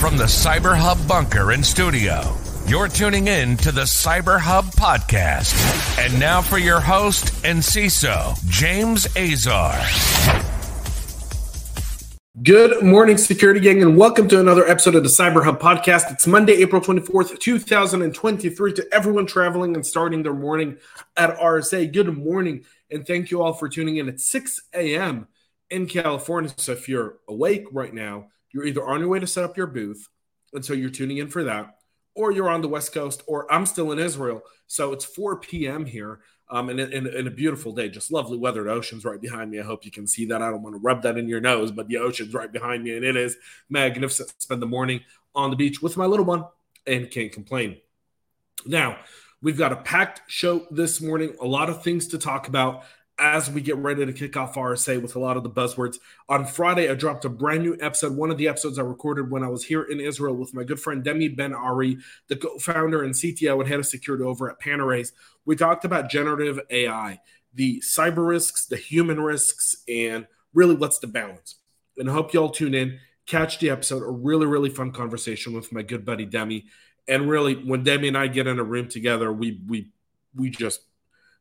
From the Cyber Hub bunker and studio, you're tuning in to the Cyber Hub podcast. And now for your host and CISO, James Azar. Good morning, security gang, and welcome to another episode of the Cyber Hub podcast. It's Monday, April 24th, 2023. To everyone traveling and starting their morning at RSA, good morning, and thank you all for tuning in at 6 a.m. in California. So if you're awake right now, you're either on your way to set up your booth, and so you're tuning in for that, or you're on the West Coast, or I'm still in Israel. So it's 4 p.m. here. Um, and, and, and, a beautiful day, just lovely weather. The ocean's right behind me. I hope you can see that. I don't want to rub that in your nose, but the ocean's right behind me, and it is magnificent. Spend the morning on the beach with my little one and can't complain. Now, we've got a packed show this morning, a lot of things to talk about as we get ready to kick off RSA with a lot of the buzzwords. On Friday, I dropped a brand new episode, one of the episodes I recorded when I was here in Israel with my good friend Demi Ben Ari, the co-founder and CTO and head of security over at Panorays. We talked about generative AI, the cyber risks, the human risks, and really what's the balance. And I hope you all tune in, catch the episode, a really, really fun conversation with my good buddy Demi. And really, when Demi and I get in a room together, we we we just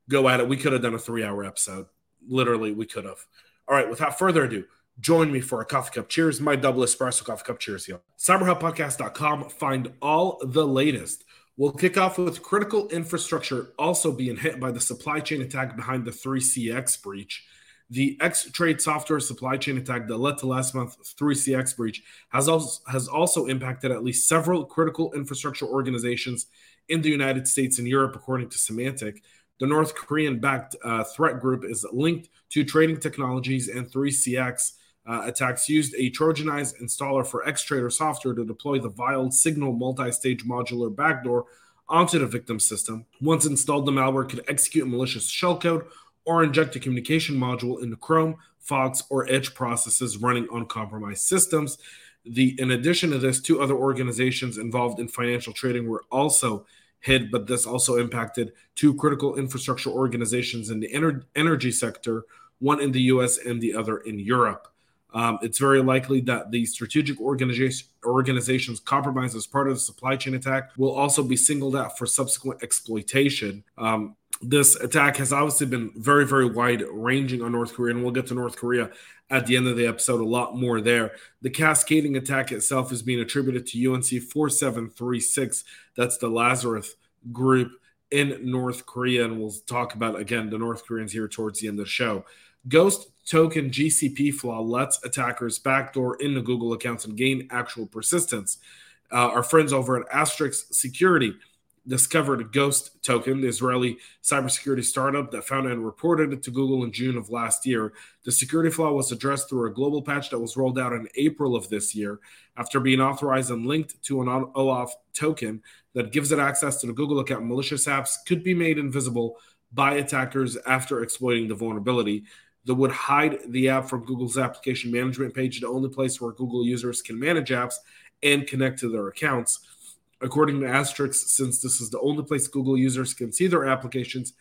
go at it. We could have done a three hour episode. Literally, we could have. All right, without further ado, join me for a coffee cup cheers. My double espresso coffee cup cheers here. CyberHubPodcast.com. Find all the latest. We'll kick off with critical infrastructure also being hit by the supply chain attack behind the 3CX breach. The X Trade software supply chain attack that led to last month's 3CX breach has also, has also impacted at least several critical infrastructure organizations in the United States and Europe, according to Symantec. The North Korean backed uh, threat group is linked to trading technologies and 3CX uh, attacks used a Trojanized installer for Xtrader software to deploy the VeiledSignal multi stage modular backdoor onto the victim system. Once installed, the malware could execute malicious shellcode or inject a communication module into Chrome, Fox, or Edge processes running on compromised systems. The, in addition to this, two other organizations involved in financial trading were also hit, but this also impacted two critical infrastructure organizations in the ener- energy sector, one in the US and the other in Europe. Um, it's very likely that the strategic organization, organizations compromised as part of the supply chain attack will also be singled out for subsequent exploitation. Um, this attack has obviously been very, very wide ranging on North Korea, and we'll get to North Korea at the end of the episode, a lot more there. The cascading attack itself is being attributed to UNC 4736. That's the Lazarus group in North Korea. And we'll talk about, again, the North Koreans here towards the end of the show. Ghost token GCP flaw lets attackers backdoor into Google accounts and gain actual persistence. Uh, our friends over at Astrix Security discovered Ghost Token, the Israeli cybersecurity startup that found and reported it to Google in June of last year. The security flaw was addressed through a global patch that was rolled out in April of this year after being authorized and linked to an OAuth token that gives it access to the Google account. Malicious apps could be made invisible by attackers after exploiting the vulnerability that would hide the app from Google's application management page, the only place where Google users can manage apps and connect to their accounts. According to Astrix, since this is the only place Google users can see their applications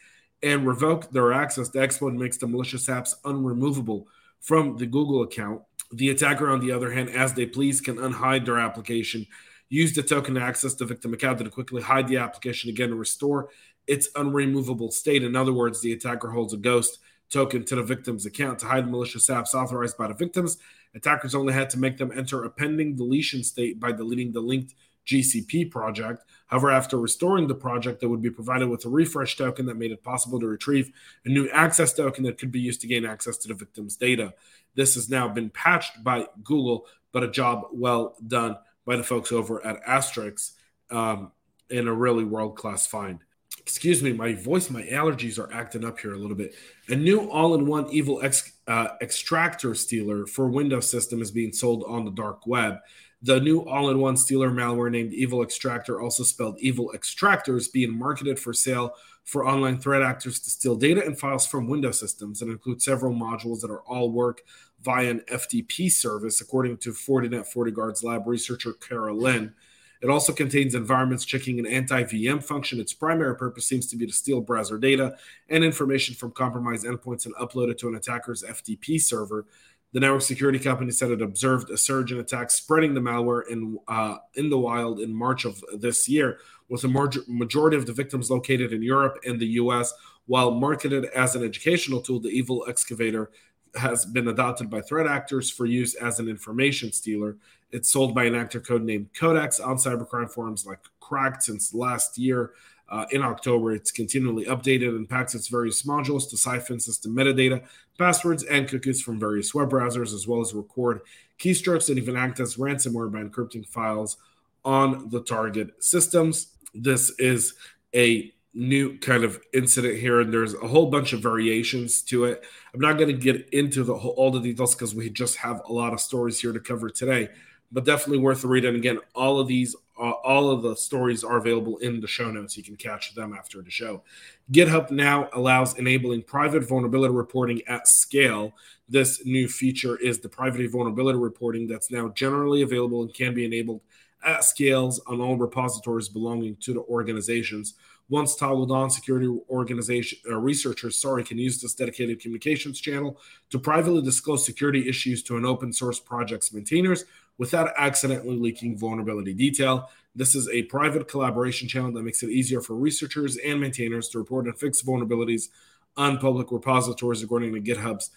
and revoke their access, the exploit makes the malicious apps unremovable from the Google account. The attacker, on the other hand, as they please, can unhide their application, use the token to access the victim account to quickly hide the application again and restore its unremovable state. In other words, the attacker holds a ghost token to the victim's account to hide malicious apps authorized by the victims. Attackers only had to make them enter a pending deletion state by deleting the linked GCP project. However, after restoring the project, they would be provided with a refresh token that made it possible to retrieve a new access token that could be used to gain access to the victim's data. This has now been patched by Google, but a job well done by the folks over at Astrix um, in a really world class find. Excuse me, my voice, my allergies are acting up here a little bit. A new all in one evil ex, uh, extractor stealer for Windows system is being sold on the dark web. The new all in one stealer malware named Evil Extractor, also spelled Evil Extractor, is being marketed for sale for online threat actors to steal data and files from Windows systems and include several modules that are all work via an FTP service, according to Fortinet FortiGuard's lab researcher Cara Lin. It also contains environments checking an anti VM function. Its primary purpose seems to be to steal browser data and information from compromised endpoints and upload it to an attacker's FTP server The network security company said it observed a surge in attacks spreading the malware in uh, in the wild in March of this year, with a majority of the victims located in Europe and the U.S. While marketed as an educational tool, the Evil Excavator has been adopted by threat actors for use as an information stealer. It's sold by an actor code named Kodex on cybercrime forums like Cracked since last year. Uh, in October, it's continually updated and packs its various modules to siphon system metadata, passwords, and cookies from various web browsers, as well as record keystrokes and even act as ransomware by encrypting files on the target systems. This is a new kind of incident here, and there's a whole bunch of variations to it. I'm not going to get into the whole, all the details because we just have a lot of stories here to cover today, but definitely worth reading. Again, all of these, uh, all of the stories are available in the show notes. You can catch them after the show. GitHub now allows enabling private vulnerability reporting at scale. This new feature is the private vulnerability reporting that's now generally available and can be enabled at scales on all repositories belonging to the organizations once toggled on, security organization uh, researchers, sorry, can use this dedicated communications channel to privately disclose security issues to an open source project's maintainers without accidentally leaking vulnerability detail. This is a private collaboration channel that makes it easier for researchers and maintainers to report and fix vulnerabilities on public repositories, according to GitHub's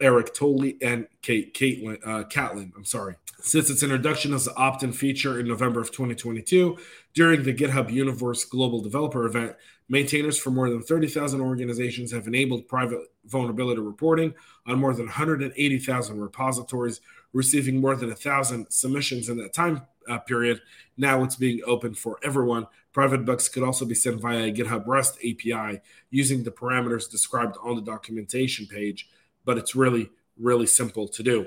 Eric Tooley and Kate Caitlin, uh, Catlin. I'm sorry. Since its introduction as an opt-in feature in November of 2022 during the GitHub Universe Global Developer event, maintainers for more than 30,000 organizations have enabled private vulnerability reporting on more than 180,000 repositories, receiving more than 1,000 submissions in that time uh, period. Now it's being open for everyone. Private bugs could also be sent via a GitHub REST API using the parameters described on the documentation page but it's really, really simple to do.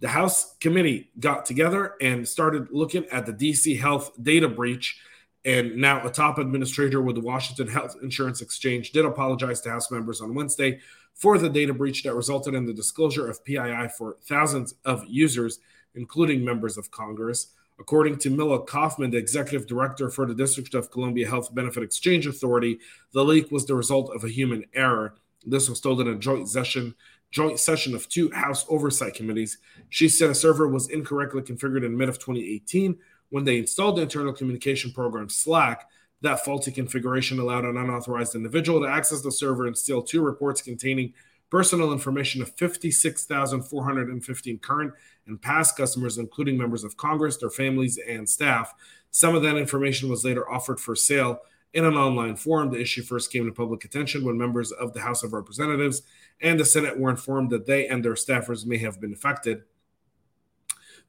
The House committee got together and started looking at the DC Health data breach. And now, a top administrator with the Washington Health Insurance Exchange did apologize to House members on Wednesday for the data breach that resulted in the disclosure of PII for thousands of users, including members of Congress. According to Mila Kofman, the executive director for the District of Columbia Health Benefit Exchange Authority, the leak was the result of a human error. This was told in a joint session joint session of two House oversight committees. She said a server was incorrectly configured in mid of 2018 when they installed the internal communication program Slack. That faulty configuration allowed an unauthorized individual to access the server and steal two reports containing personal information of 56,415 current and past customers, including members of Congress, their families, and staff. Some of that information was later offered for sale in an online forum. The issue first came to public attention when members of the House of Representatives and the Senate were informed that they and their staffers may have been affected.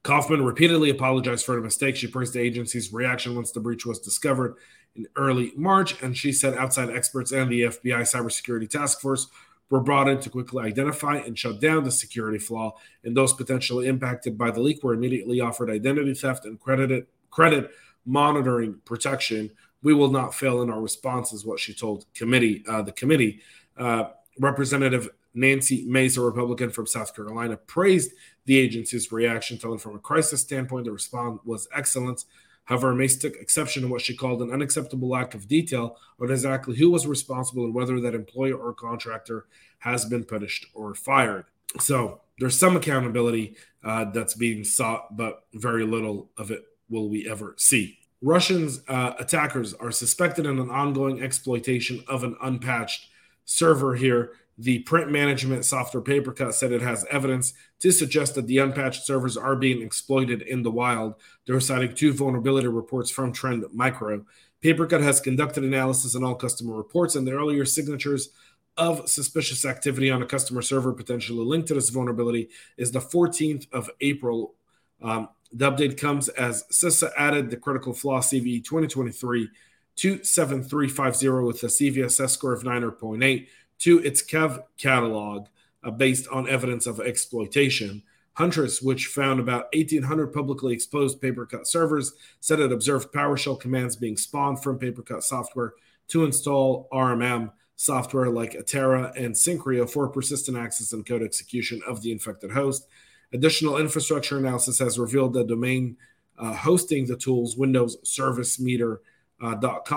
Kofman repeatedly apologized for the mistake. She praised the agency's reaction once the breach was discovered in early March, and she said outside experts and the FBI cybersecurity task force were brought in to quickly identify and shut down the security flaw, and those potentially impacted by the leak were immediately offered identity theft and credited credit monitoring protection. We will not fail in our response, is what she told committee uh, the committee. Uh, Representative Nancy Mace, a Republican from South Carolina, praised the agency's reaction, telling from a crisis standpoint, the response was excellent. However, Mace took exception to what she called an unacceptable lack of detail on exactly who was responsible and whether that employer or contractor has been punished or fired. So there's some accountability uh, that's being sought, but very little of it will we ever see. Russians uh, attackers are suspected in an ongoing exploitation of an unpatched server here the print management software Papercut said it has evidence to suggest that the unpatched servers are being exploited in the wild. They're citing two vulnerability reports from Trend Micro. Papercut has conducted analysis on all customer reports and the earlier signatures of suspicious activity on a customer server potentially linked to this vulnerability is the 14th of April. Um, the update comes as CISA added the critical flaw CVE 2023 27350 with a CVSS score of 9.8 to its KEV catalog uh, based on evidence of exploitation. Huntress, which found about 1,800 publicly exposed Papercut servers, said it observed PowerShell commands being spawned from Papercut software to install RMM software like Atera and Syncro for persistent access and code execution of the infected host. Additional infrastructure analysis has revealed that domain uh, hosting the tools Windows Service uh,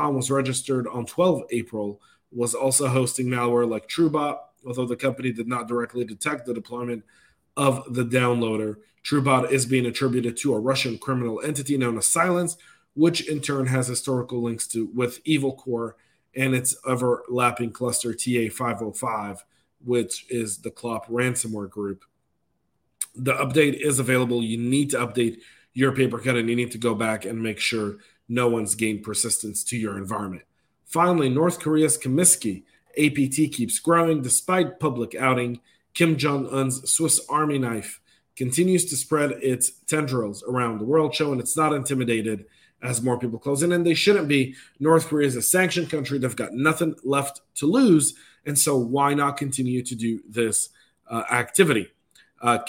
was registered on 12 April was also hosting malware like TrueBot, although the company did not directly detect the deployment of the downloader. TrueBot is being attributed to a Russian criminal entity known as Silence, which in turn has historical links to with Evil Corp and its overlapping cluster TA505, which is the Clop ransomware group. The update is available. You need to update your PaperCut and you need to go back and make sure no one's gained persistence to your environment. Finally, North Korea's Kimsuky APT keeps growing despite public outing. Kim Jong un's Swiss Army knife continues to spread its tendrils around the world, showing it's not intimidated as more people close in, and they shouldn't be. North Korea is a sanctioned country; they've got nothing left to lose, and so why not continue to do this uh, activity? Uh,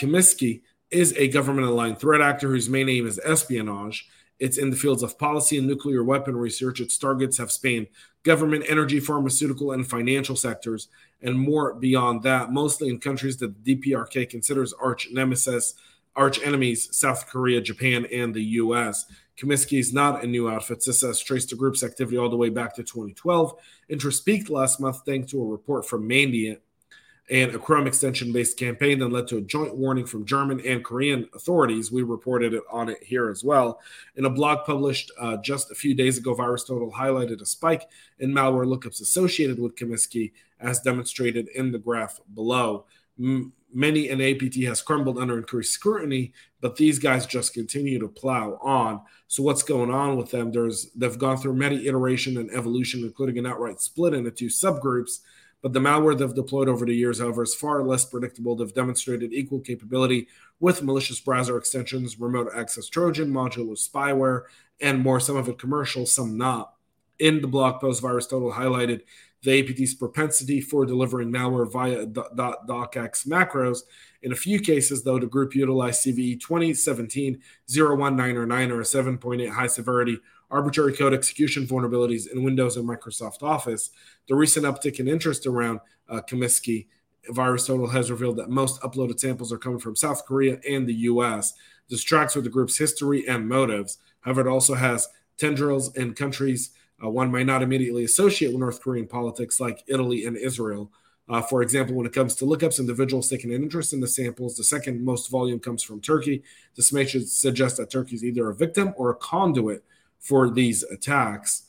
is a government-aligned threat actor whose main aim is espionage. It's in the fields of policy and nuclear weapon research. Its targets have spanned government, energy, pharmaceutical, and financial sectors, and more beyond that, mostly in countries that the DPRK considers arch nemesis, arch enemies, South Korea, Japan, and the US. Kimsuky is not a new outfit. This has traced the group's activity all the way back to 2012. Interest peaked last month thanks to a report from Mandiant and a Chrome extension based campaign that led to a joint warning from German and Korean authorities. We reported it on it here as well. In a blog published uh, just a few days ago, VirusTotal highlighted a spike in malware lookups associated with Kimsuky, as demonstrated in the graph below. M- many an APT has crumbled under increased scrutiny, but these guys just continue to plow on. So what's going on with them? There's they've gone through many iteration and evolution, including an outright split into two subgroups but the malware they've deployed over the years, however, is far less predictable. They've demonstrated equal capability with malicious browser extensions, remote access Trojan, modular spyware, and more, some of it commercial, some not. In the blog post, VirusTotal highlighted the APT's propensity for delivering malware via docx macros. In a few cases, though, the group utilized CVE 2017 019 or 9 or a 7.8 high severity arbitrary code execution vulnerabilities in Windows and Microsoft Office. The recent uptick in interest around uh, Kimsuky VirusTotal has revealed that most uploaded samples are coming from South Korea and the US. This tracks with the group's history and motives. However, it also has tendrils in countries uh, one might not immediately associate with North Korean politics, like Italy and Israel. Uh, for example, when it comes to lookups, individuals taking an interest in the samples, the second most volume comes from Turkey. This may suggest that Turkey is either a victim or a conduit for these attacks,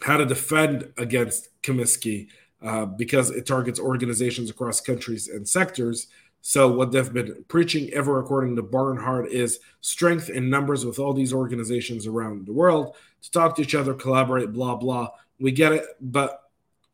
how to defend against Kimsuky uh, because it targets organizations across countries and sectors. So, what they've been preaching ever according to Barnhart is strength in numbers with all these organizations around the world to talk to each other, collaborate, blah, blah. We get it, but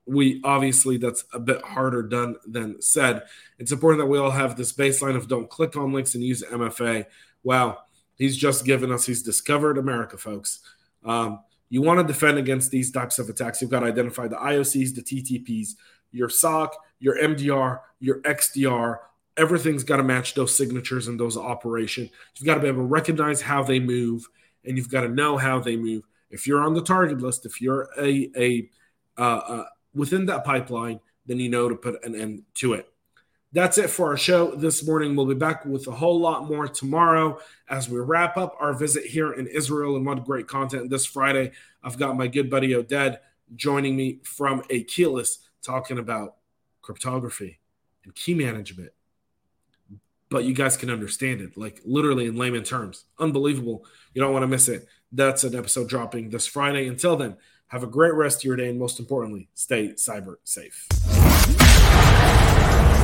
we obviously that's a bit harder done than said. It's important that we all have this baseline of don't click on links and use MFA. Wow, he's just given us, he's discovered America, folks. Um, you want to defend against these types of attacks. You've got to identify the IOCs, the TTPs, your SOC, your MDR, your XDR. Everything's got to match those signatures and those operations. You've got to be able to recognize how they move, and you've got to know how they move. If you're on the target list, if you're a a uh, uh, within that pipeline, then you know to put an end to it. That's it for our show this morning. We'll be back with a whole lot more tomorrow as we wrap up our visit here in Israel and what great content this Friday. I've got my good buddy Oded joining me from Akeyless talking about cryptography and key management. But you guys can understand it, like literally in layman terms. Unbelievable. You don't want to miss it. That's an episode dropping this Friday. Until then, have a great rest of your day. And most importantly, stay cyber safe.